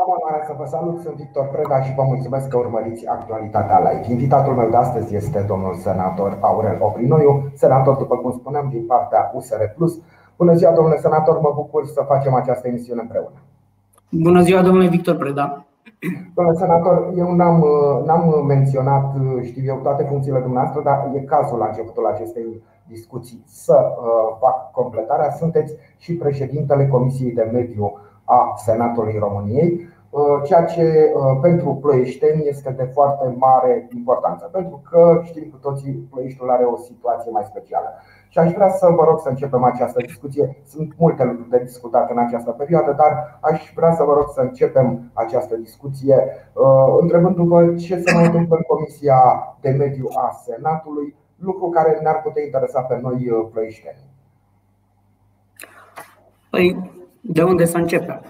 Am onoarea să vă salut, sunt Victor Preda și vă mulțumesc că urmăriți actualitatea live. Invitatul meu de astăzi este domnul senator Aurel Obrinoiu, senator, după cum spuneam, din partea USR+. Bună ziua, domnule senator, mă bucur să facem această emisiune împreună. Bună ziua, domnule Victor Preda. Domnule senator, eu n-am, n-am menționat, știu eu, toate funcțiile dumneavoastră, dar e cazul la începutul acestei discuții să uh, fac completarea. Sunteți și președintele Comisiei de Mediu a Senatului României, uh, ceea ce uh, pentru ploieșteni este de foarte mare importanță, pentru că știm cu toții Ploieștiul are o situație mai specială. Și aș vrea să vă rog să începem această discuție. Sunt multe lucruri de discutat în această perioadă, dar aș vrea să vă rog să începem această discuție uh, întrebându-vă ce se mai întâmplă în Comisia de Mediu a Senatului, lucru care ne-ar putea interesa pe noi ploieșteni. Păi, de unde să începem?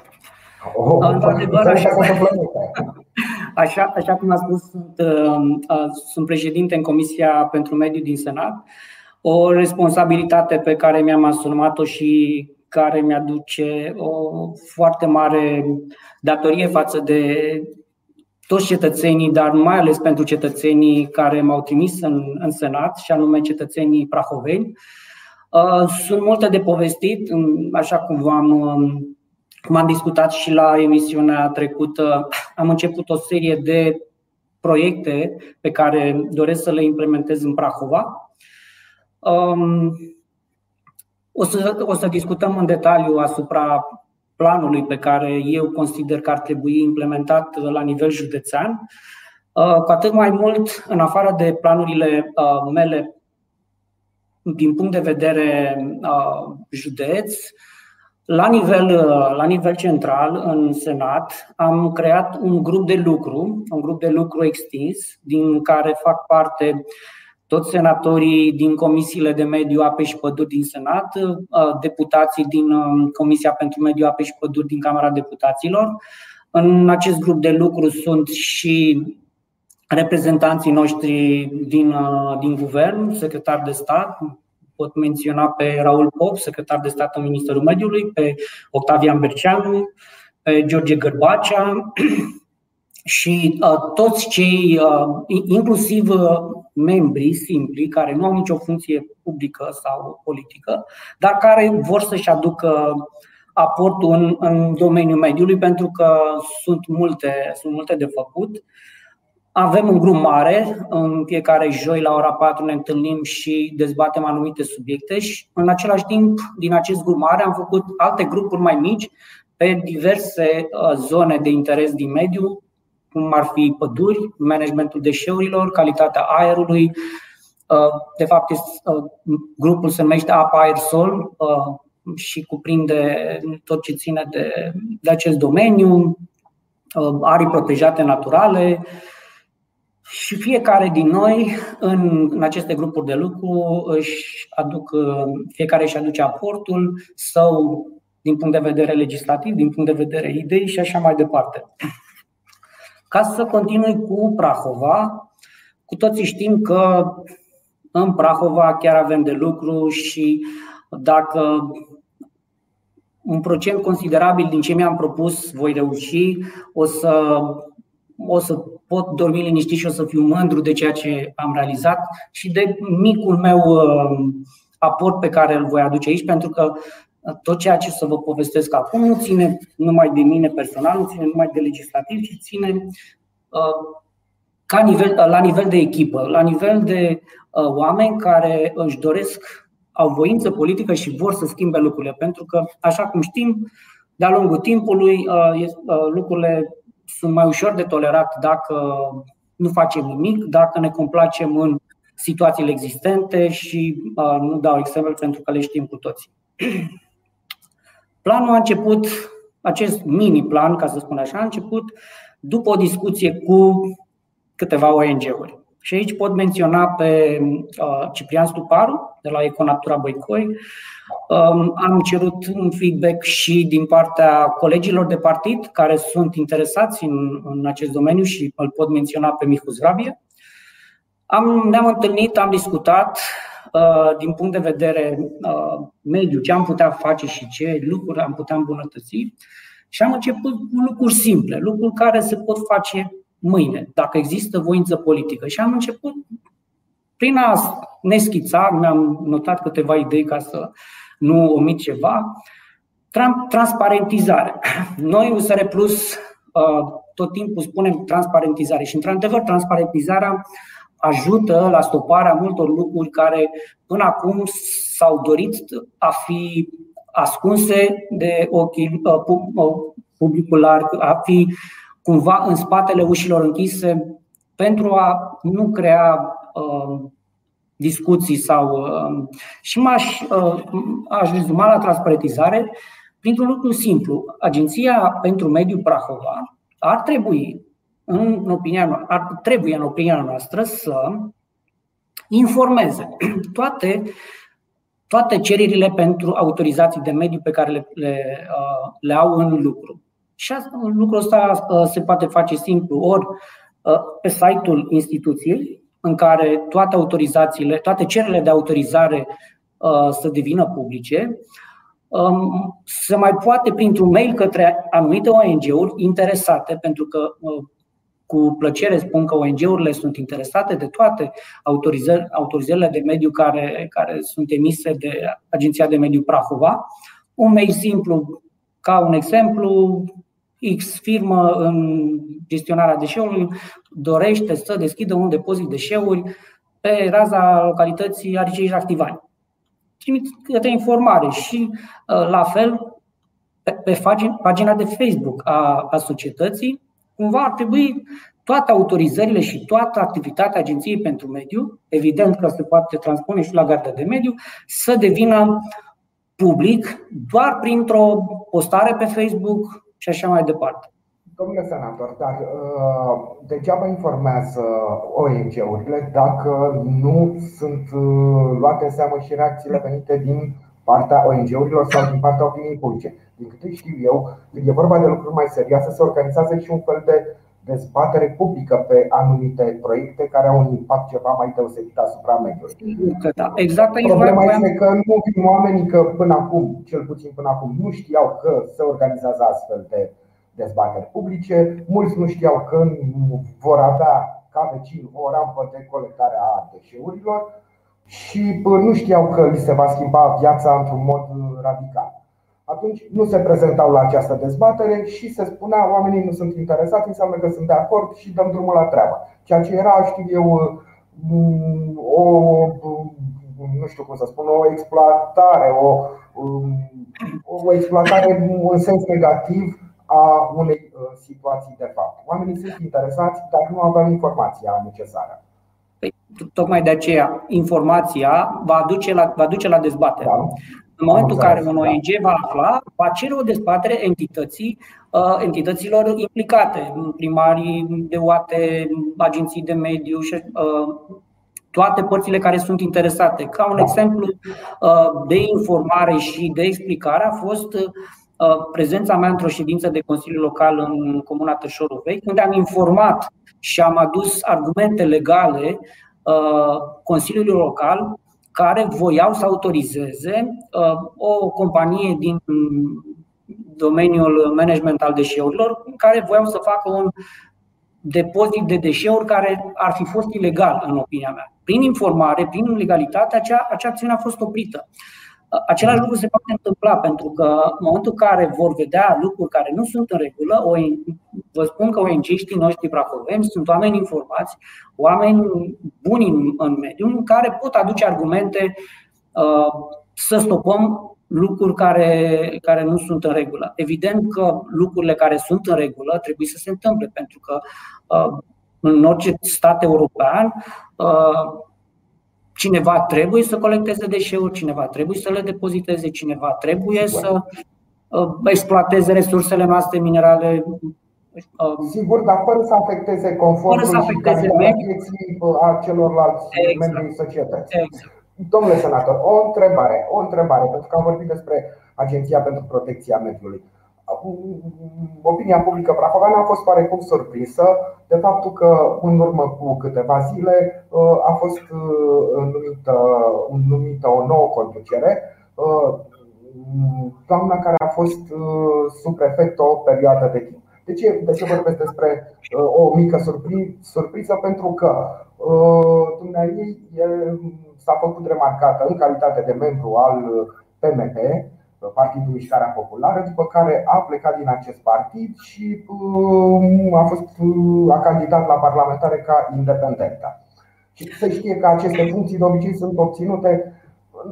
Oh, Într-adevăr, așa, așa, așa cum a spus, sunt, uh, sunt președinte în Comisia pentru Mediu din Senat, o responsabilitate pe care mi-am asumat-o și care mi-aduce o foarte mare datorie față de toți cetățenii, dar mai ales pentru cetățenii care m-au trimis în, în Senat, și anume cetățenii prahoveni. Uh, sunt multe de povestit, așa cum v-am um, cum am discutat și la emisiunea trecută, am început o serie de proiecte pe care doresc să le implementez în Prahova. Um, o să, o să discutăm în detaliu asupra planului pe care eu consider că ar trebui implementat la nivel județean. Uh, cu atât mai mult, în afară de planurile uh, mele din punct de vedere uh, județ, la nivel, la nivel central, în Senat, am creat un grup de lucru, un grup de lucru extins, din care fac parte toți senatorii din comisiile de mediu, ape și păduri din Senat, deputații din Comisia pentru Mediu, ape și păduri din Camera Deputaților. În acest grup de lucru sunt și reprezentanții noștri din, din guvern, secretar de stat, pot menționa pe Raul Pop, secretar de stat în Ministerul Mediului, pe Octavian Berceanu, pe George Gărbacea și uh, toți cei, uh, inclusiv uh, membrii simpli, care nu au nicio funcție publică sau politică, dar care vor să-și aducă aportul în, în domeniul mediului, pentru că sunt multe, sunt multe de făcut. Avem un grup mare, în fiecare joi la ora 4 ne întâlnim și dezbatem anumite subiecte și în același timp din acest grup mare am făcut alte grupuri mai mici pe diverse uh, zone de interes din mediu, cum ar fi păduri, managementul deșeurilor, calitatea aerului. Uh, de fapt, uh, grupul se numește Apa Aer Sol și cuprinde tot ce ține de, de acest domeniu, arii protejate naturale, și fiecare din noi în, în aceste grupuri de lucru își aduc, fiecare își aduce aportul său din punct de vedere legislativ, din punct de vedere idei și așa mai departe. Ca să continui cu Prahova, cu toții știm că în Prahova chiar avem de lucru și dacă un procent considerabil din ce mi-am propus voi reuși, o să, o să pot dormi liniștit și o să fiu mândru de ceea ce am realizat și de micul meu uh, aport pe care îl voi aduce aici, pentru că uh, tot ceea ce să vă povestesc acum nu ține numai de mine personal, nu ține numai de legislativ, ci ține uh, ca nivel, la nivel de echipă, la nivel de oameni care își doresc, au voință politică și vor să schimbe lucrurile. Pentru că, așa cum știm, de-a lungul timpului, lucrurile sunt mai ușor de tolerat dacă nu facem nimic, dacă ne complacem în situațiile existente și uh, nu dau exemplu pentru că le știm cu toții. Planul a început, acest mini-plan, ca să spun așa, a început după o discuție cu câteva ONG-uri. Și aici pot menționa pe uh, Ciprian Stuparu, de la Econatura Băicoi. Um, am cerut un feedback și din partea colegilor de partid care sunt interesați în, în acest domeniu și îl pot menționa pe Mihu Zrabie. Am, ne-am întâlnit, am discutat uh, din punct de vedere uh, mediu ce am putea face și ce lucruri am putea îmbunătăți. Și am început cu lucruri simple, lucruri care se pot face mâine, dacă există voință politică. Și am început prin a ne schița, mi-am notat câteva idei ca să nu omit ceva, transparentizare. Noi, USR Plus, uh, tot timpul spunem transparentizare și, într-adevăr, transparentizarea ajută la stoparea multor lucruri care până acum s-au dorit a fi ascunse de ochii uh, uh, publicul larg, a fi cumva în spatele ușilor închise pentru a nu crea uh, discuții sau. Și m-aș aș rezuma la transparentizare printr-un lucru simplu. Agenția pentru Mediul Prahova ar trebui în opinia, ar trebui, în opinia noastră, să informeze toate, toate cererile pentru autorizații de mediu pe care le, le, uh, le au în lucru. Și asta, lucrul ăsta uh, se poate face simplu, ori uh, pe site-ul instituției, în care toate autorizațiile, toate cererile de autorizare să devină publice, um, se mai poate printr-un mail către anumite ONG-uri interesate, pentru că cu plăcere spun că ONG-urile sunt interesate de toate autorizări, autorizările de mediu care, care sunt emise de Agenția de Mediu Prahova. Un mail simplu, ca un exemplu, X firmă în gestionarea deșeurilor dorește să deschidă un depozit deșeuri pe raza localității Aricei Activani. Trimit câte informare și uh, la fel pe pagina de Facebook a, a societății cumva ar trebui toate autorizările și toată activitatea Agenției pentru Mediu, evident că se poate transpune și la garda de mediu, să devină public doar printr-o postare pe Facebook și așa mai departe. Domnule senator, dar uh, degeaba informează ONG-urile dacă nu sunt uh, luate în seamă și reacțiile venite din partea ONG-urilor sau din partea opiniei publice. Din câte știu eu, când e vorba de lucruri mai serioase, se organizează și un fel de dezbatere publică pe anumite proiecte care au un impact ceva mai deosebit asupra mediului. Da, exact Problema este că nu vin oamenii că până acum, cel puțin până acum, nu știau că se organizează astfel de dezbateri publice, mulți nu știau că vor avea ca vecin o rampă de colectare a deșeurilor și nu știau că li se va schimba viața într-un mod radical atunci nu se prezentau la această dezbatere și se spunea oamenii nu sunt interesați, înseamnă că sunt de acord și dăm drumul la treabă. Ceea ce era, știu eu, mm, o, nu știu cum să spun, o exploatare, o, o exploatare în sens negativ a unei uh, situații de fapt. Oamenii sunt interesați, dar nu aveau informația necesară. Păi, tocmai de aceea, informația va duce la, va duce la dezbatere. Da. În momentul în care un ONG va afla, va cere o dezbatere entității, uh, entităților implicate, primarii de UATE, agenții de mediu și uh, toate părțile care sunt interesate. Ca un exemplu uh, de informare și de explicare a fost prezența mea într-o ședință de Consiliu Local în Comuna Tășorul Vechi, unde am informat și am adus argumente legale Consiliului Local care voiau să autorizeze uh, o companie din domeniul management al deșeurilor, care voiau să facă un depozit de deșeuri care ar fi fost ilegal, în opinia mea. Prin informare, prin legalitate, acea, acea acțiune a fost oprită. Același lucru se poate întâmpla pentru că în momentul în care vor vedea lucruri care nu sunt în regulă, o, vă spun că ONG-știi noștri prahoveni sunt oameni informați, oameni buni în, în mediu, în care pot aduce argumente uh, să stopăm lucruri care, care nu sunt în regulă. Evident că lucrurile care sunt în regulă trebuie să se întâmple, pentru că uh, în orice stat european uh, Cineva trebuie să colecteze deșeuri, cineva trebuie să le depoziteze, cineva trebuie să uh, exploateze resursele noastre minerale. Uh, Sigur, dar fără să afecteze confortul fără să afecteze și vieții uh, a celorlalți exact. membri societății. Exact. Domnule senator, o întrebare, o întrebare, pentru că am vorbit despre Agenția pentru Protecția Mediului opinia publică prahoveană a fost parecum surprinsă de faptul că în urmă cu câteva zile uh, a fost uh, numită, numită o nouă conducere uh, doamna care a fost subprefect o perioadă de timp. De ce, de ce vorbesc despre o mică surpriză? Pentru că dumneavoastră s-a făcut remarcată în calitate de membru al PMP, Partidul Mișcarea Populară, după care a plecat din acest partid și um, a, fost, uh, a candidat la parlamentare ca independentă. Și se știe că aceste funcții de obicei sunt obținute,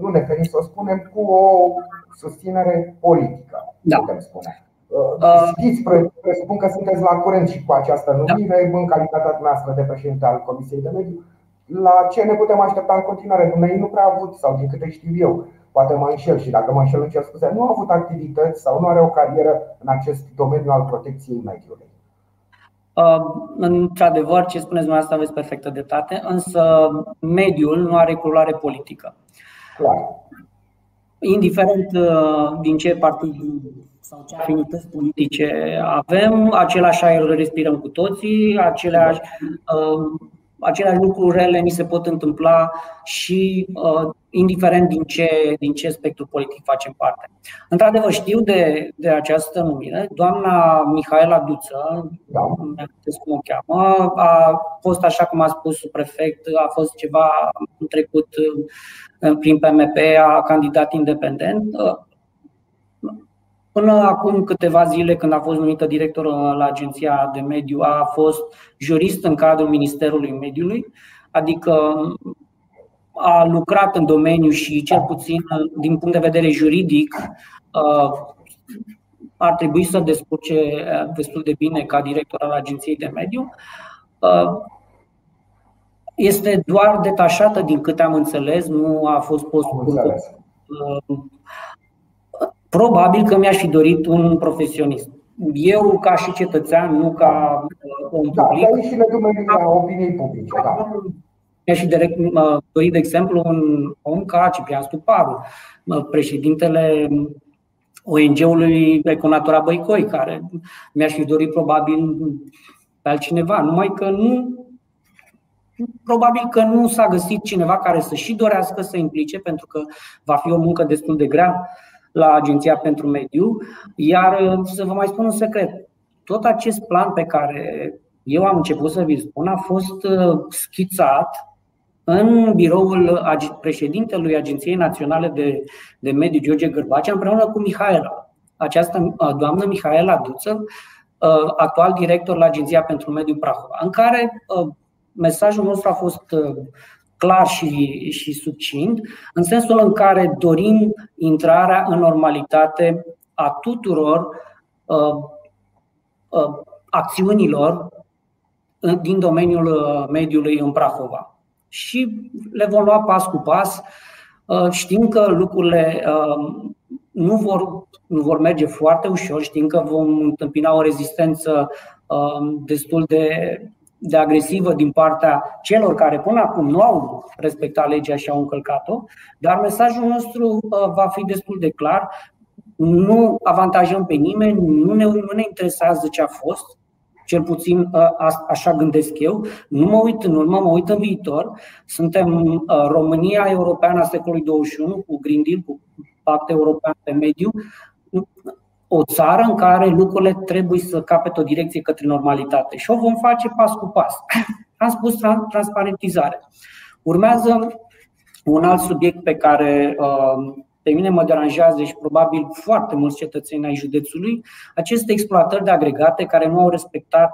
nu ne ferim să o spunem, cu o susținere politică, da. putem spune. Uh, uh. Știți, presupun că sunteți la curent și cu această numire, da. în calitatea noastră de președinte al Comisiei de Mediu. La ce ne putem aștepta în continuare? Dumnezeu nu prea a avut, sau din câte știu eu, poate mă înșel și dacă mă înșel încerc scuze, nu a avut activități sau nu are o carieră în acest domeniu al protecției mediului. Uh, într-adevăr, ce spuneți dumneavoastră aveți perfectă dreptate, însă mediul nu are culoare politică. Clar. Indiferent uh, din ce partid sau ce afinități politice avem, același aer îl respirăm cu toții, aceleași, uh, aceleași lucruri rele ni se pot întâmpla și uh, indiferent din ce, din ce spectru politic facem parte. Într-adevăr, știu de, de această numire. Doamna Mihaela Duță, da. cum o cheamă, a fost, așa cum a spus prefect, a fost ceva în trecut uh, prin PMP, a candidat independent. Uh, până acum câteva zile, când a fost numită director la Agenția de Mediu, a fost jurist în cadrul Ministerului Mediului, adică a lucrat în domeniu și, cel puțin din punct de vedere juridic, uh, ar trebui să descurce uh, destul de bine ca director al Agenției de Mediu. Uh, este doar detașată, din câte am înțeles, nu a fost postul. Probabil că mi-aș fi dorit un profesionist. Eu, ca și cetățean, nu ca om da, public. Da, și la opiniei publice. Da și de dori, de exemplu, un om ca Ciprian Stuparu, președintele ONG-ului Econatura Băicoi, care mi-aș fi dorit probabil pe altcineva, numai că nu Probabil că nu s-a găsit cineva care să și dorească să implice, pentru că va fi o muncă destul de grea la Agenția pentru Mediu. Iar să vă mai spun un secret: tot acest plan pe care eu am început să vi spun a fost uh, schițat în biroul președintelui Agenției Naționale de, de Mediu, George Gârbacea, împreună cu Mihaela. Această doamnă Mihaela Duță, actual director la Agenția pentru Mediu Prahova, în care mesajul nostru a fost clar și, și succint, în sensul în care dorim intrarea în normalitate a tuturor uh, uh, acțiunilor din domeniul mediului în Prahova și le vom lua pas cu pas. Uh, știm că lucrurile uh, nu vor, nu vor merge foarte ușor, știm că vom întâmpina o rezistență uh, destul de, de agresivă din partea celor care până acum nu au respectat legea și au încălcat-o, dar mesajul nostru va fi destul de clar. Nu avantajăm pe nimeni, nu ne, nu ne interesează ce a fost, cel puțin ă, așa gândesc eu. Nu mă uit în urmă, mă uit în viitor. Suntem ă, România europeană a secolului 21 cu Green Deal, cu Pact European pe Mediu, o țară în care lucrurile trebuie să capete o direcție către normalitate și o vom face pas cu pas. Am spus transparentizare. Urmează un alt subiect pe care uh, pe mine mă deranjează și probabil foarte mulți cetățeni ai județului, aceste exploatări de agregate care nu au respectat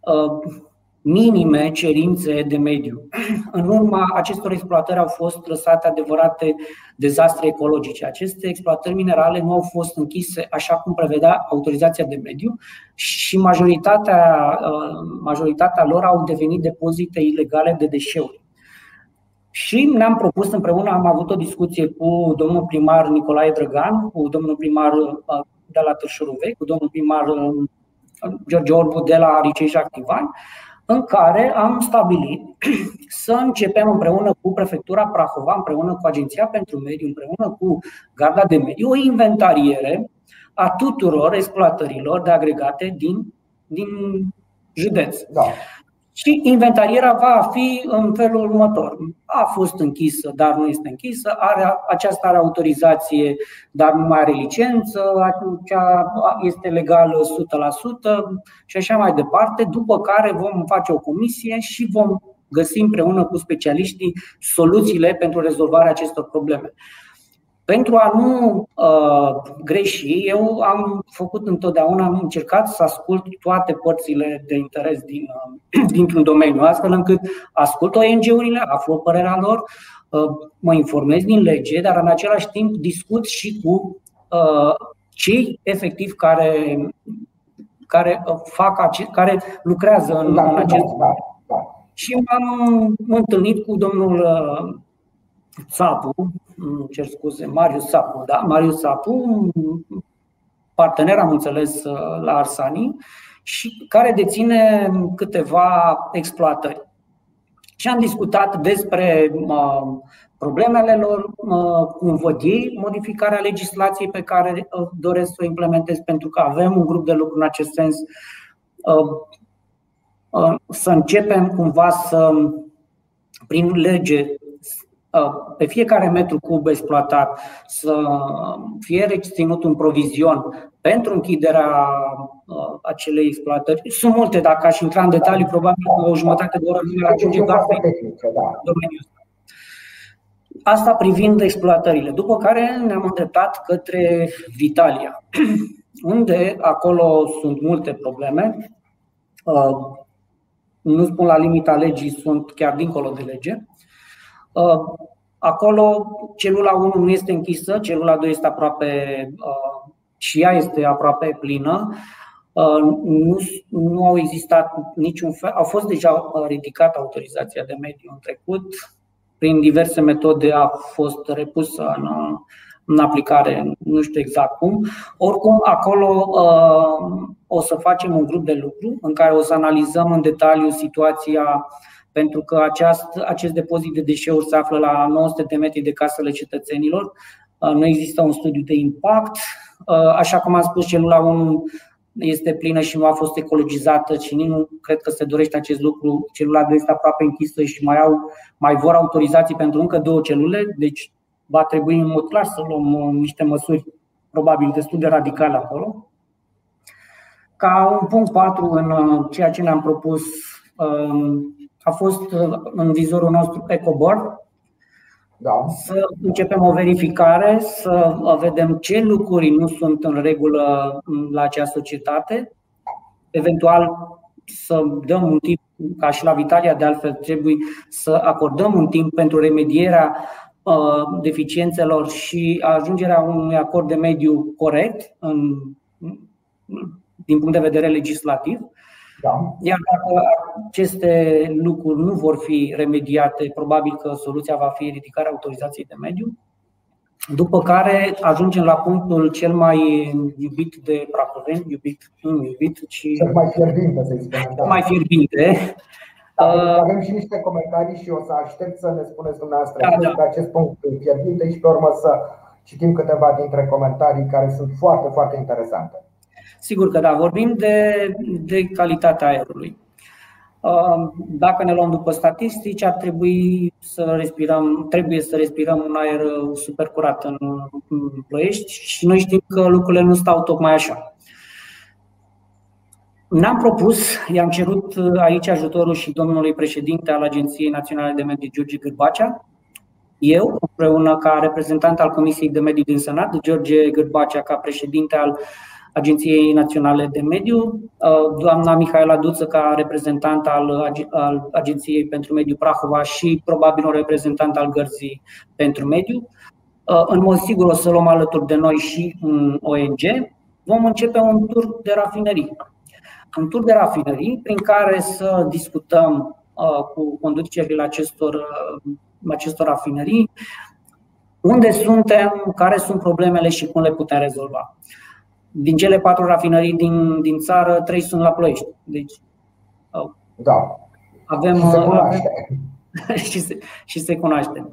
uh, minime cerințe de mediu. În urma acestor exploatări au fost lăsate adevărate dezastre ecologice. Aceste exploatări minerale nu au fost închise așa cum prevedea autorizația de mediu și majoritatea, uh, majoritatea lor au devenit depozite ilegale de deșeuri. Și ne-am propus împreună, am avut o discuție cu domnul primar Nicolae Drăgan, cu domnul primar uh, de la Târșurul Vechi, cu domnul primar uh, George Orbu de la Aricești Activan, în care am stabilit să începem împreună cu Prefectura Prahova, împreună cu Agenția pentru Mediu, împreună cu Garda de Mediu, o inventariere a tuturor exploatărilor de agregate din, din județ. Da. Și inventarierea va fi în felul următor. A fost închisă, dar nu este închisă, are, aceasta are autorizație, dar nu mai are licență, atunci este legală 100% și așa mai departe, după care vom face o comisie și vom găsi împreună cu specialiștii soluțiile pentru rezolvarea acestor probleme. Pentru a nu uh, greși, eu am făcut întotdeauna, am încercat să ascult toate părțile de interes din, uh, dintr-un domeniu, astfel încât ascult ONG-urile, aflu părerea lor, uh, mă informez din lege, dar în același timp discut și cu uh, cei efectiv care, care fac care lucrează în, da, în acest da, da. Și m-am întâlnit cu domnul uh, Țapu, nu cer scuze, Marius Sapu, da? Marius Sapu, partener, am înțeles, la Arsani și care deține câteva exploatări. Și am discutat despre problemele lor, cum văd ei modificarea legislației pe care doresc să o implementez, pentru că avem un grup de lucru în acest sens. Să începem cumva să, prin lege, Uh, pe fiecare metru cub exploatat să fie reținut un provizion pentru închiderea uh, acelei exploatări. Sunt multe, dacă aș intra în detalii, probabil o jumătate de oră nu ajunge doar pe domeniul Asta privind exploatările. După care ne-am îndreptat către Vitalia, unde acolo sunt multe probleme. Uh, nu spun la limita legii, sunt chiar dincolo de lege. Uh, acolo celula 1 nu este închisă, celula 2 este aproape uh, și ea este aproape plină. Uh, nu, nu au existat niciun fel, au fost deja ridicată autorizația de mediu în trecut, prin diverse metode a fost repusă în, în aplicare, nu știu exact cum. Oricum, acolo o să facem un grup de lucru în care o să analizăm în detaliu situația pentru că aceast, acest depozit de deșeuri se află la 900 de metri de casele cetățenilor. Uh, nu există un studiu de impact. Uh, așa cum am spus, celula 1 este plină și nu a fost ecologizată și nici nu cred că se dorește acest lucru. Celula 2 este aproape închisă și mai, au, mai vor autorizații pentru încă două celule, deci va trebui în mod clar să luăm uh, niște măsuri probabil destul de radicale acolo. Ca un punct 4 în ceea ce ne-am propus um, a fost uh, în vizorul nostru EcoBoard. Da. Să începem o verificare, să vedem ce lucruri nu sunt în regulă la acea societate, eventual să dăm un timp, ca și la Vitalia, de altfel trebuie să acordăm un timp pentru remedierea uh, deficiențelor și ajungerea unui acord de mediu corect în, din punct de vedere legislativ. Da. Iar dacă aceste lucruri nu vor fi remediate, probabil că soluția va fi ridicarea autorizației de mediu. După care ajungem la punctul cel mai iubit de prahoveni, iubit, nu iubit, ci cel mai fierbinte, să spunem. Da. Mai fierbinte. Da, uh, avem și niște comentarii și o să aștept să ne spuneți dumneavoastră da, da. pe acest punct fierbinte și pe urmă să citim câteva dintre comentarii care sunt foarte, foarte interesante. Sigur că da, vorbim de, de calitatea aerului. Uh, dacă ne luăm după statistici, ar trebui să respirăm, trebuie să respirăm un aer super curat în Ploiești și noi știm că lucrurile nu stau tocmai așa. Ne-am propus, i-am cerut aici ajutorul și domnului președinte al Agenției Naționale de Mediu, George Gârbacea, eu, împreună ca reprezentant al Comisiei de Mediu din Senat, George Gârbacea ca președinte al Agenției Naționale de Mediu, uh, doamna Mihaela Duță ca reprezentant al, al Agenției pentru Mediu Prahova și probabil un reprezentant al Gărzii pentru Mediu. Uh, în mod sigur o să luăm alături de noi și un ONG. Vom începe un tur de rafinării. Un tur de rafinării prin care să discutăm uh, cu conducerile acestor, acestor rafinării unde suntem, care sunt problemele și cum le putem rezolva. Din cele patru rafinării din, din țară, trei sunt la Ploiești. Deci, da. Avem, și se cunoaște. și, se, și se cunoaște.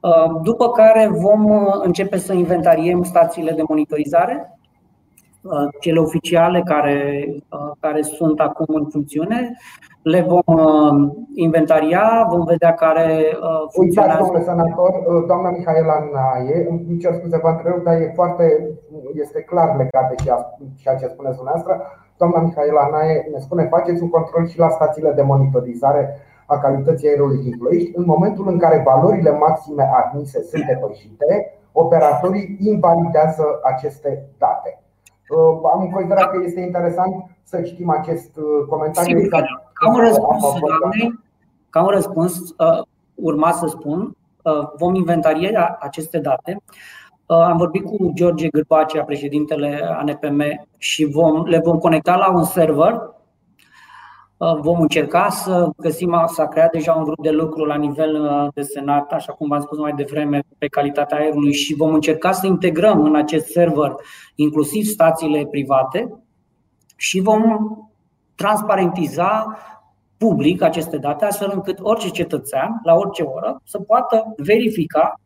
Uh, după care vom uh, începe să inventariem stațiile de monitorizare Uh, cele oficiale care, uh, care sunt acum în funcțiune, le vom uh, inventaria, vom vedea care funcționează. Uitați, domnule senator, doamna Mihaela Naie, îmi cer scuze, vă întreb, dar e foarte, este clar legat de ceea ce spuneți dumneavoastră. Doamna Mihaela Naie ne spune, faceți un control și la stațiile de monitorizare a calității aerului din Ploiești. În momentul în care valorile maxime admise sunt depășite, operatorii invalidează aceste date. Uh, am considerat că este interesant să citim acest uh, comentariu. Sigur, ca un răspuns, doamne, ca un răspuns uh, urma să spun, vom inventaria aceste date. Am vorbit cu George Gârpacea, președintele ANPM, și vom, le vom conecta la un server Uh, vom încerca să găsim, s-a creat deja un grup de lucru la nivel uh, de senat, așa cum v-am spus mai devreme, pe calitatea aerului și vom încerca să integrăm în acest server inclusiv stațiile private și vom transparentiza public aceste date, astfel încât orice cetățean, la orice oră, să poată verifica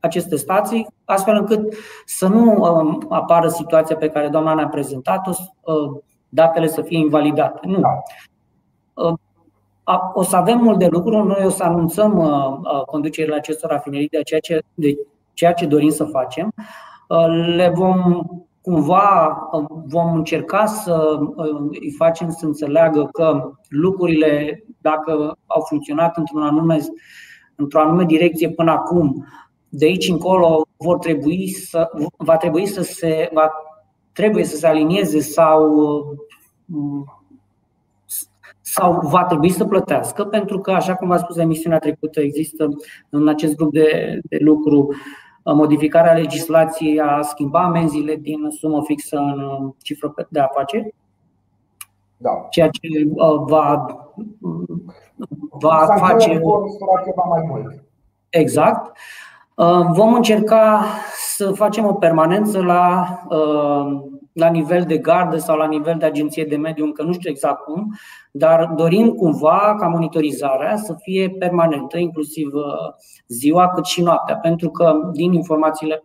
aceste stații, astfel încât să nu um, apară situația pe care doamna ne-a prezentat-o, uh, datele să fie invalidate. Nu. Da. Uh, o să avem mult de lucru, noi o să anunțăm uh, uh, conducerile acestor rafinerii de ceea ce, de ceea ce dorim să facem. Le vom cumva vom încerca să îi facem să înțeleagă că lucrurile, dacă au funcționat într-un anume, într-o anume direcție până acum, de aici încolo vor trebui să, va trebui să se, va, trebuie să se alinieze sau sau va trebui să plătească, pentru că, așa cum v-am spus în emisiunea trecută, există în acest grup de, de lucru uh, modificarea legislației a schimba amenziile din sumă fixă în uh, cifră de afaceri, da. ceea ce uh, va, va face. mai mult. Exact. Vom încerca să facem o permanență la la nivel de gardă sau la nivel de agenție de mediu, încă nu știu exact cum, dar dorim cumva ca monitorizarea să fie permanentă, inclusiv uh, ziua cât și noaptea, pentru că din informațiile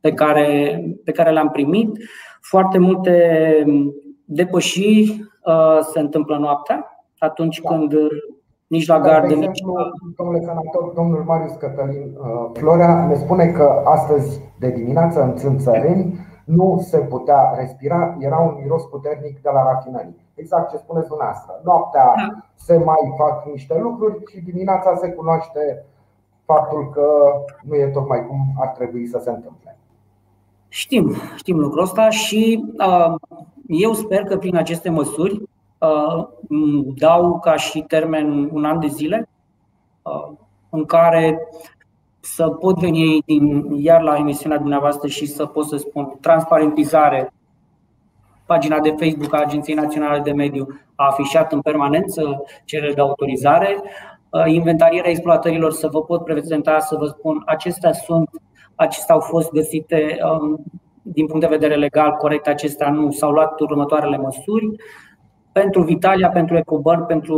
pe care, pe care le-am primit, foarte multe depășiri uh, se întâmplă noaptea, atunci da. când nici la gardă, de exemplu, nici... Domnule senator, domnul Marius Cătălin uh, Florea ne spune că astăzi de dimineață în Țânțăreni nu se putea respira, era un miros puternic de la rafinării. Exact ce spuneți dumneavoastră. Noaptea da. se mai fac niște lucruri și dimineața se cunoaște faptul că nu e tocmai cum ar trebui să se întâmple. Știm, știm lucrul ăsta și uh, eu sper că prin aceste măsuri uh, dau ca și termen un an de zile uh, în care să pot veni din, iar la emisiunea dumneavoastră și să pot să spun transparentizare. Pagina de Facebook a Agenției Naționale de Mediu a afișat în permanență cerere de autorizare. Uh, inventarierea exploatărilor să vă pot prezenta, să vă spun, acestea sunt, acestea au fost găsite um, din punct de vedere legal corect, acestea nu s-au luat următoarele măsuri. Pentru Vitalia, pentru Ecoburn, pentru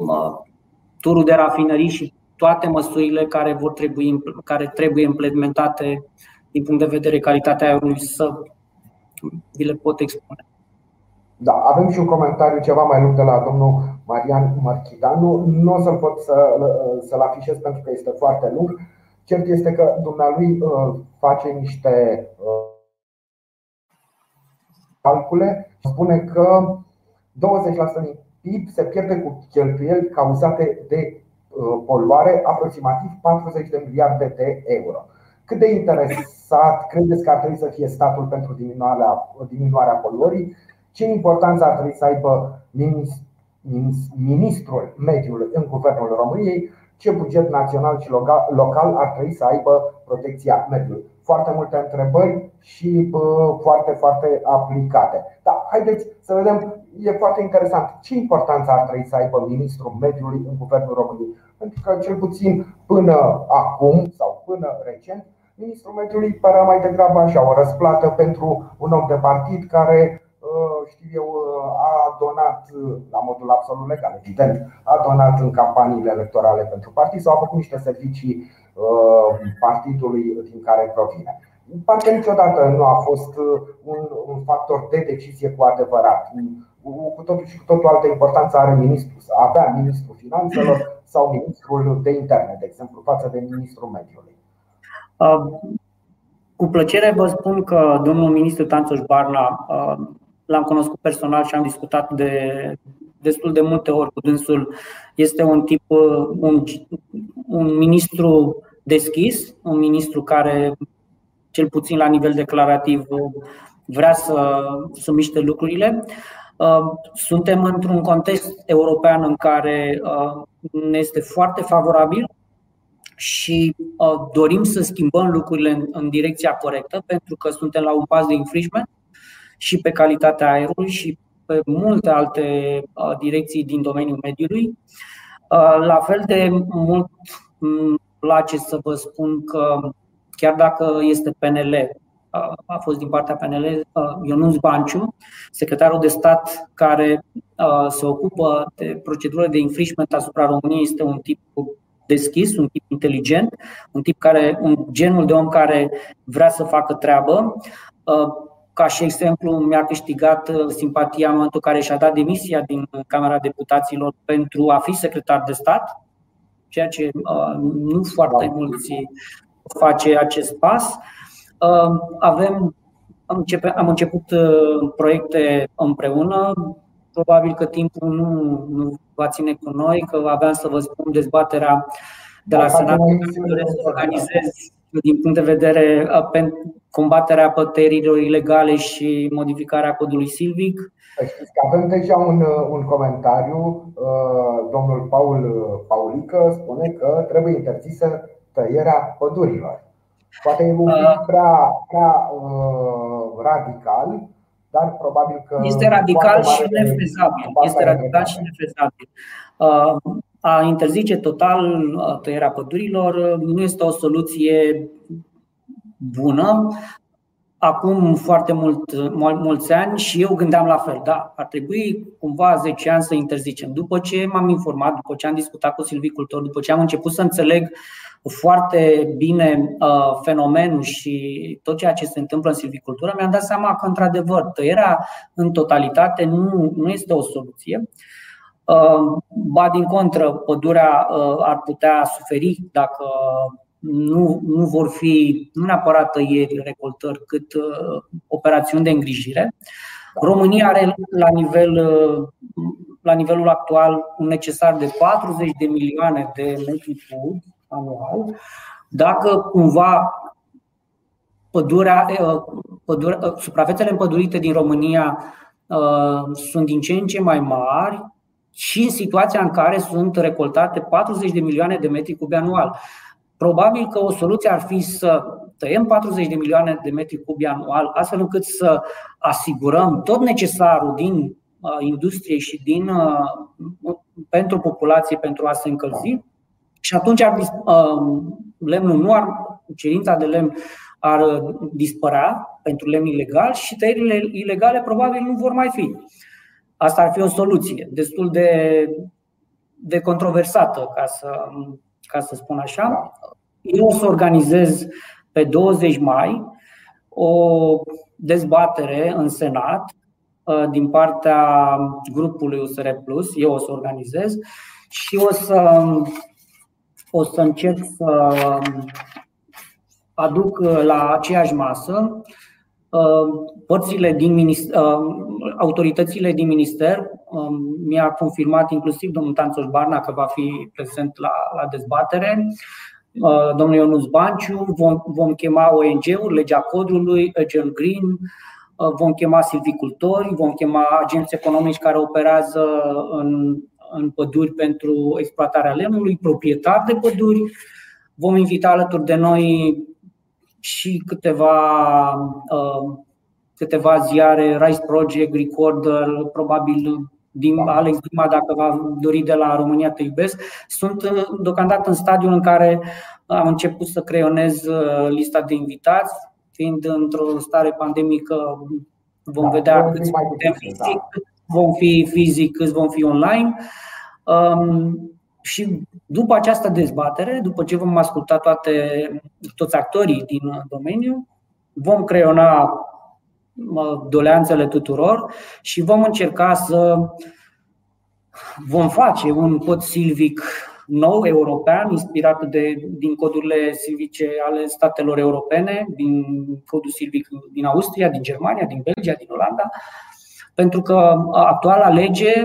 uh, turul de rafinării și toate măsurile care, vor trebui, care trebuie implementate din punct de vedere calitatea aerului să vi le pot expune. Da, avem și un comentariu ceva mai lung de la domnul Marian Marchidanu. Nu o să-l pot să, să-l afișez pentru că este foarte lung. Cert este că dumnealui uh, face niște uh, calcule și spune că 20% din PIB se pierde cu cheltuieli cauzate de Uh, poluare aproximativ 40 de miliarde de euro. Cât de interesat credeți că ar trebui să fie statul pentru diminuarea, diminuarea poluării? Ce importanță ar trebui să aibă ministrul mediului în Guvernul României? Ce buget național și local ar trebui să aibă protecția mediului? Foarte multe întrebări și foarte, foarte aplicate. Da, haideți să vedem, e foarte interesant. Ce importanță ar trebui să aibă ministrul mediului în Guvernul României? Pentru că, cel puțin până acum sau până recent, ministrul mediului părea mai degrabă așa, o răsplată pentru un om de partid care, uh, știu eu, uh, a donat, uh, la modul absolut legal, evident, a donat în campaniile electorale pentru partid sau a făcut niște servicii partidului din care provine. parcă niciodată nu a fost un, un factor de decizie cu adevărat. Cu totul și cu totul altă importanță are ministrul, avea ministrul finanțelor sau ministrul de interne, de exemplu, față de ministrul mediului. Cu plăcere vă spun că domnul ministru Tanțoș Barna l-am cunoscut personal și am discutat de destul de multe ori cu dânsul. Este un tip, un, un ministru deschis, un ministru care, cel puțin la nivel declarativ, vrea să, să miște lucrurile. Suntem într-un context european în care ne este foarte favorabil și dorim să schimbăm lucrurile în direcția corectă, pentru că suntem la un pas de infringement și pe calitatea aerului și pe multe alte direcții din domeniul mediului. La fel de mult îmi place să vă spun că chiar dacă este PNL, a fost din partea PNL Ionuț Banciu, secretarul de stat care se ocupă de procedură de infringement asupra României, este un tip deschis, un tip inteligent, un tip care, un genul de om care vrea să facă treabă. Ca și exemplu, mi-a câștigat uh, simpatia în momentul în care și-a dat demisia din Camera Deputaților pentru a fi secretar de stat, ceea ce uh, nu foarte mulți face acest pas. Uh, avem, am, începe, am început proiecte împreună. Probabil că timpul nu, nu va ține cu noi, că aveam să vă spun dezbaterea de la Senat, care să organizez din punct de vedere pentru combaterea păterilor ilegale și modificarea codului silvic. Avem deja un, un comentariu. Domnul Paul Paulică spune că trebuie interzisă tăierea pădurilor. Poate e un pic prea, prea uh, radical, dar probabil că. Este radical și nefezabil. Este radical și nefezabil. Uh, a interzice total tăierea pădurilor nu este o soluție bună. Acum foarte mult, mulți ani și eu gândeam la fel, da, ar trebui cumva 10 ani să interzicem. După ce m-am informat, după ce am discutat cu silvicultori, după ce am început să înțeleg foarte bine uh, fenomenul și tot ceea ce se întâmplă în silvicultură, mi-am dat seama că, într-adevăr, tăierea în totalitate nu, nu este o soluție. Uh, ba din contră, pădurea uh, ar putea suferi dacă nu, nu vor fi nu neapărat tăieri, recoltări, cât uh, operațiuni de îngrijire. România are la, nivel, uh, la nivelul actual un necesar de 40 de milioane de metri cub anual. Dacă cumva pădurea, uh, pădurea, uh, suprafețele împădurite din România uh, sunt din ce în ce mai mari și în situația în care sunt recoltate 40 de milioane de metri cubi anual. Probabil că o soluție ar fi să tăiem 40 de milioane de metri cubi anual, astfel încât să asigurăm tot necesarul din uh, industrie și din, uh, pentru populație pentru a se încălzi. Și atunci ar, uh, lemnul nu ar, cerința de lemn ar dispărea pentru lemn ilegal și tăierile ilegale probabil nu vor mai fi. Asta ar fi o soluție destul de, de controversată, ca să, ca să spun așa. Eu o să organizez pe 20 mai o dezbatere în Senat uh, din partea grupului USR Plus, eu o să organizez și o să, o să încerc să aduc la aceeași masă uh, părțile din minister, uh, autoritățile din minister. Um, mi-a confirmat inclusiv domnul Tanțoș Barna că va fi prezent la, la dezbatere. Uh, domnul Ionuț Banciu, vom, vom chema ONG-uri, legea codului, Agent Green, uh, vom chema silvicultori, vom chema agenți economici care operează în, în păduri pentru exploatarea lemnului, proprietari de păduri. Vom invita alături de noi și câteva, uh, câteva ziare, Rice Project, Recorder, probabil din Alex Dima, dacă va dori de la România Te Iubesc. Sunt uh, deocamdată în stadiul în care am început să creionez uh, lista de invitați, fiind într-o stare pandemică, vom da, vedea câți putem fizic, da. vom fi fizic, câți vom fi online. Um, și după această dezbatere, după ce vom asculta toate, toți actorii din domeniu, vom creiona doleanțele tuturor și vom încerca să vom face un cod silvic nou european, inspirat de, din codurile silvice ale statelor europene, din codul silvic din Austria, din Germania, din Belgia, din Olanda, pentru că actuala lege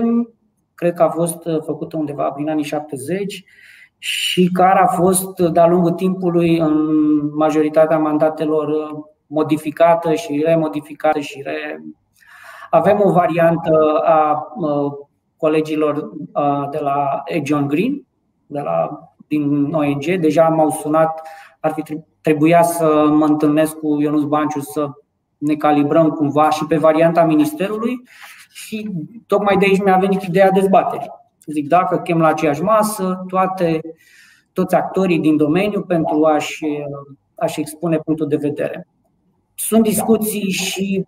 cred că a fost făcută undeva prin anii 70 și care a fost de-a lungul timpului în majoritatea mandatelor modificată și remodificată și re... Avem o variantă a colegilor de la John Green, de la, din ONG. Deja m-au sunat, ar fi trebuia să mă întâlnesc cu Ionus Banciu să ne calibrăm cumva și pe varianta Ministerului și tocmai de aici mi-a venit ideea dezbaterii. Zic, dacă chem la aceeași masă toate, toți actorii din domeniu pentru a-și, a-și expune punctul de vedere. Sunt discuții și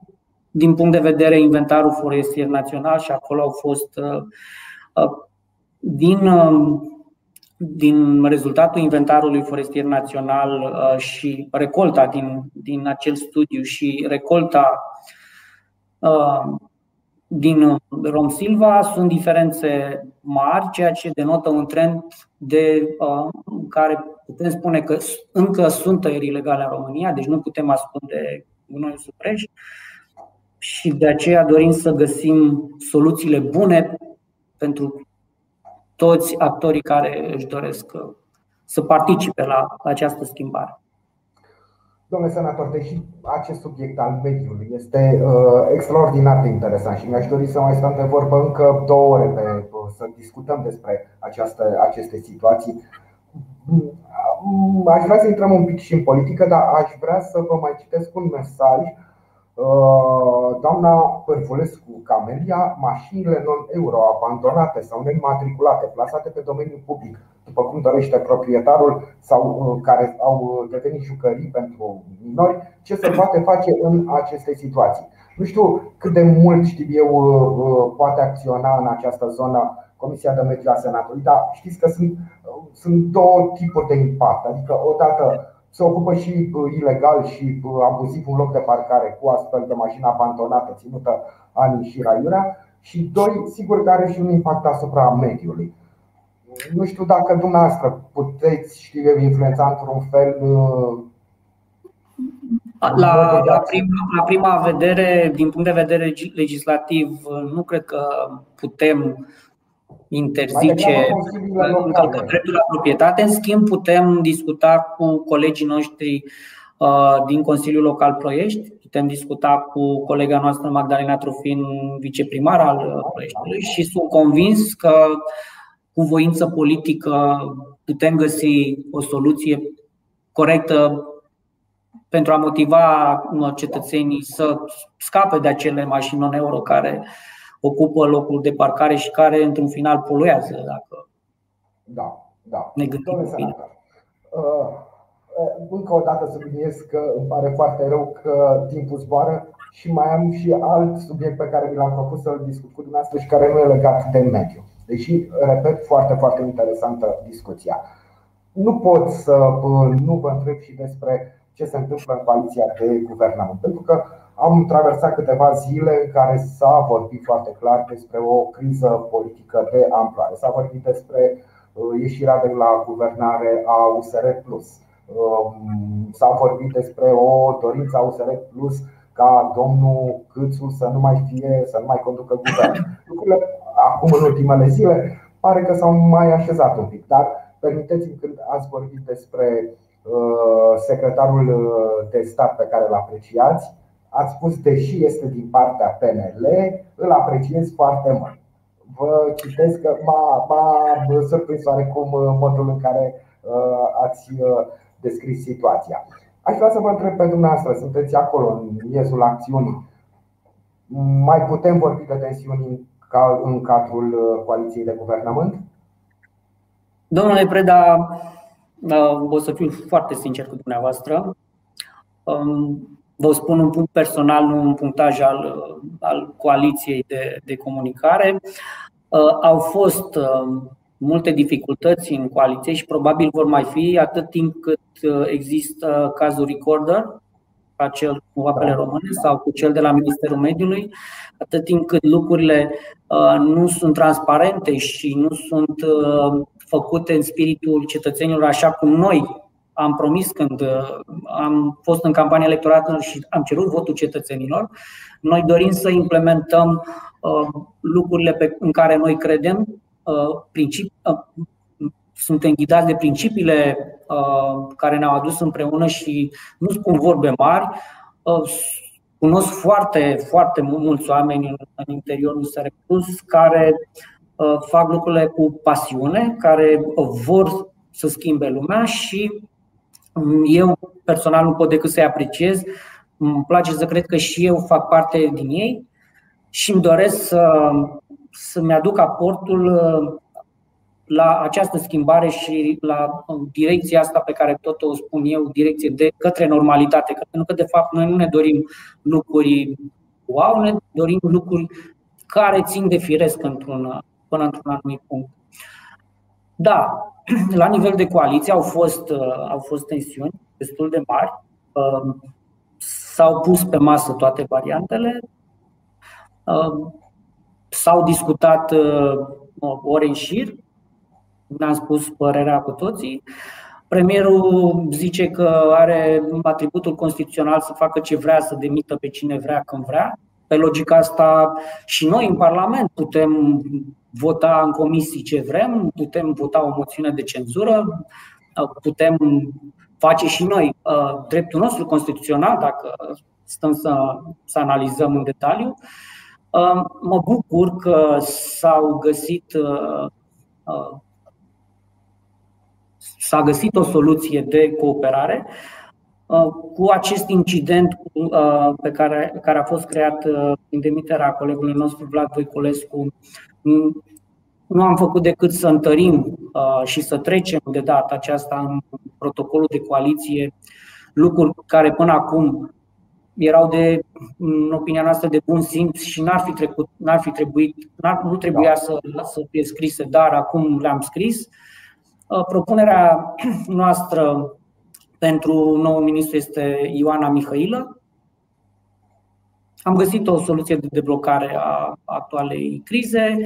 din punct de vedere inventarul forestier național și acolo au fost uh, uh, din, uh, din rezultatul inventarului forestier național și recolta din, din acel studiu și recolta din Rom Silva sunt diferențe mari, ceea ce denotă un trend de care putem spune că încă sunt tăieri ilegale în România, deci nu putem ascunde gunoiul sub preș și de aceea dorim să găsim soluțiile bune pentru toți actorii care își doresc să participe la această schimbare. Domnule senator, deși acest subiect al mediului este uh, extraordinar de interesant și mi-aș dori să mai stăm de vorbă încă două ore pe, uh, să discutăm despre această, aceste situații, aș vrea să intrăm un pic și în politică, dar aș vrea să vă mai citesc un mesaj. Uh, doamna Părfulescu Camelia, mașinile non-euro abandonate sau nematriculate, plasate pe domeniul public, după cum dorește proprietarul sau uh, care au devenit jucării pentru minori, ce se poate face în aceste situații? Nu știu cât de mult știu eu uh, poate acționa în această zonă Comisia de Mediu a Senatului, dar știți că sunt, sunt două tipuri de impact. Adică, odată, se ocupă și ilegal și abuziv un loc de parcare cu astfel de mașină abandonată, ținută ani și raiurea. Și doi, sigur că are și un impact asupra mediului. Nu știu dacă dumneavoastră puteți, știu eu, influența într-un fel la, la, prima, la prima vedere, din punct de vedere legislativ, nu cred că putem interzice dreptul la proprietate. În schimb, putem discuta cu colegii noștri uh, din Consiliul Local Ploiești, putem discuta cu colega noastră Magdalena Trufin, viceprimar al uh, Ploieștiului și sunt convins că cu voință politică putem găsi o soluție corectă pentru a motiva uh, cetățenii să scape de acele mașini non-euro care ocupă locul de parcare și care, într-un final, poluează. Dacă da, da. ne gândim bine. Uh, uh, încă o dată subliniez că îmi pare foarte rău că timpul zboară și mai am și alt subiect pe care mi l-am propus să-l discut cu dumneavoastră și care nu e legat de mediu. Deși, repet, foarte, foarte interesantă discuția. Nu pot să uh, nu vă întreb și despre ce se întâmplă în coaliția de guvernament, pentru că am traversat câteva zile în care s-a vorbit foarte clar despre o criză politică de amploare. S-a vorbit despre uh, ieșirea de la guvernare a USR Plus. Um, s-a vorbit despre o dorință a USR Plus ca domnul Câțu să nu mai fie, să nu mai conducă guvernul. Lucrurile acum în ultimele zile pare că s-au mai așezat un pic, dar permiteți-mi când ați vorbit despre uh, secretarul uh, de stat pe care îl apreciați, Ați spus, deși este din partea PNL, îl apreciez foarte mult. Vă citesc că m-a, m-a surprins oarecum uh, modul în care uh, ați uh, descris situația. Aș vrea să vă întreb pe dumneavoastră, sunteți acolo în miezul acțiunii. Mai putem vorbi de tensiuni în cadrul coaliției de guvernământ? Domnule Preda, o să fiu foarte sincer cu dumneavoastră. Um, Vă spun un punct personal, nu un punctaj al, al coaliției de, de comunicare. Uh, au fost uh, multe dificultăți în coaliție și probabil vor mai fi atât timp cât uh, există cazul recorder ca cel cu apele române sau cu cel de la Ministerul Mediului, atât timp cât lucrurile uh, nu sunt transparente și nu sunt uh, făcute în spiritul cetățenilor așa cum noi am promis când uh, am fost în campania electorală și am cerut votul cetățenilor. Noi dorim să implementăm lucrurile pe, în care noi credem, principi, suntem ghidați de principiile uh, care ne-au adus împreună și nu spun vorbe mari. Uh, cunosc foarte, foarte mulți oameni în, în interiorul SR Plus care uh, fac lucrurile cu pasiune, care vor să schimbe lumea și um, eu personal nu pot decât să-i apreciez. Îmi place să cred că și eu fac parte din ei și îmi doresc să, să-mi aduc aportul la această schimbare și la direcția asta pe care tot o spun eu, direcție de către normalitate. Pentru că, de fapt, noi nu ne dorim lucruri wow, ne dorim lucruri care țin de firesc într-un, până într-un anumit punct. Da, la nivel de coaliție au fost, au fost tensiuni destul de mari. S-au pus pe masă toate variantele. S-au discutat ore în șir ne-am spus părerea cu toții. Premierul zice că are atributul constituțional să facă ce vrea, să demită pe cine vrea, când vrea. Pe logica asta și noi în Parlament putem vota în comisii ce vrem, putem vota o moțiune de cenzură, putem face și noi uh, dreptul nostru constituțional, dacă stăm să, să analizăm în detaliu. Uh, mă bucur că s-au găsit uh, s-a găsit o soluție de cooperare. Uh, cu acest incident uh, pe care, care a fost creat uh, în demiterea colegului nostru Vlad Voiculescu, mm, nu am făcut decât să întărim și să trecem de data aceasta în protocolul de coaliție lucruri care până acum erau de, în opinia noastră, de bun simț și n-ar fi, trecut, n-ar fi trebuit, n-ar, nu trebuia să, să fie scrise, dar acum le-am scris. Uh, Uh, propunerea noastră pentru nou ministru este Ioana Mihailă. Am găsit o soluție de deblocare a actualei crize.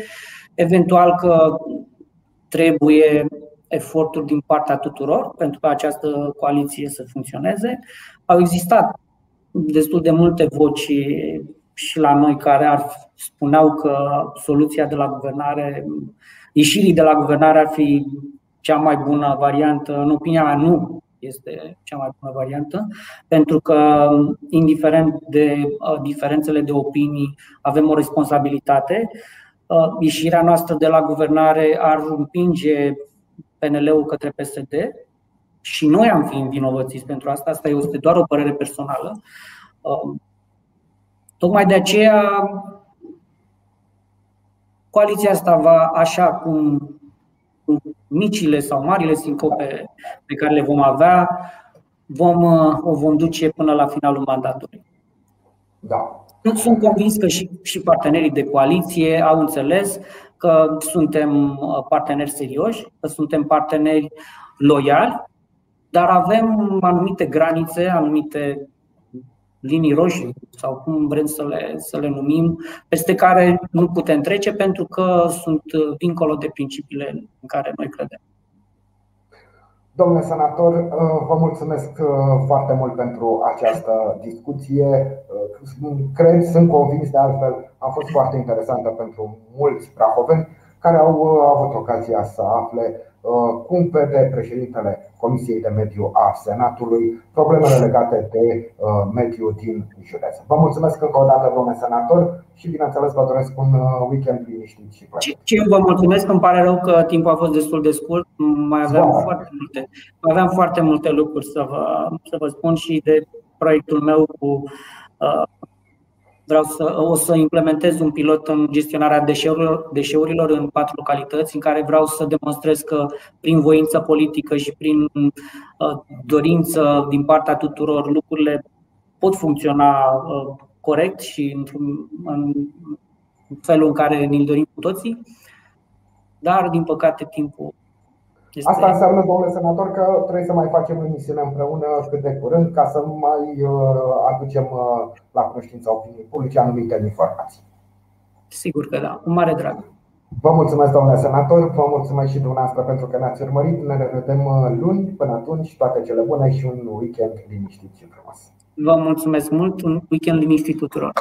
Eventual că trebuie eforturi din partea tuturor pentru ca această coaliție să funcționeze. Au existat destul de multe voci și la noi care ar spuneau că soluția de la guvernare, ieșirii de la guvernare ar fi cea mai bună variantă, în opinia mea nu este cea mai bună variantă, pentru că, indiferent de uh, diferențele de opinii, avem o responsabilitate. Uh, ieșirea noastră de la guvernare ar împinge PNL-ul către PSD și noi am fi învinovățiți pentru asta. Asta este doar o părere personală. Uh, tocmai de aceea, coaliția asta va, așa cum micile sau marile sincope pe care le vom avea, vom, uh, o vom duce până la finalul mandatului. Da. Sunt convins că și, și partenerii de coaliție au înțeles că suntem uh, parteneri serioși, că suntem parteneri loiali, dar avem anumite granițe, anumite linii roșii sau cum vrem să le, să le numim, peste care nu putem trece pentru că sunt dincolo de principiile în care noi credem. Domnule senator, vă mulțumesc uh, foarte mult pentru această discuție. Uh, cred, sunt convins de altfel, a fost foarte interesantă pentru mulți prahoveni care au uh, avut ocazia să afle Uh, cum vede președintele Comisiei de Mediu a Senatului problemele legate de uh, mediu din județ. Vă mulțumesc încă o dată, domnule senator, și bineînțeles vă doresc un uh, weekend liniștit și plăcut. Și vă mulțumesc, îmi pare rău că timpul a fost destul de scurt, mai aveam foarte multe, mai aveam foarte multe lucruri să vă, să vă spun și de proiectul meu cu uh, Vreau să, o să implementez un pilot în gestionarea deșeurilor, deșeurilor în patru localități, în care vreau să demonstrez că prin voință politică și prin uh, dorință din partea tuturor lucrurile pot funcționa uh, corect și într-un, în felul în care ne-l dorim cu toții, dar din păcate timpul Este... Asta înseamnă, domnule senator, că trebuie să mai facem o emisiune împreună cât de curând ca să mai aducem la cunoștința opiniei publice anumite informații. Sigur că da, cu mare drag. Vă mulțumesc, domnule senator, vă mulțumesc și dumneavoastră pentru că ne-ați urmărit. Ne revedem luni. Până atunci, toate cele bune și un weekend liniștit și frumos. Vă mulțumesc mult, un weekend liniștit tuturor.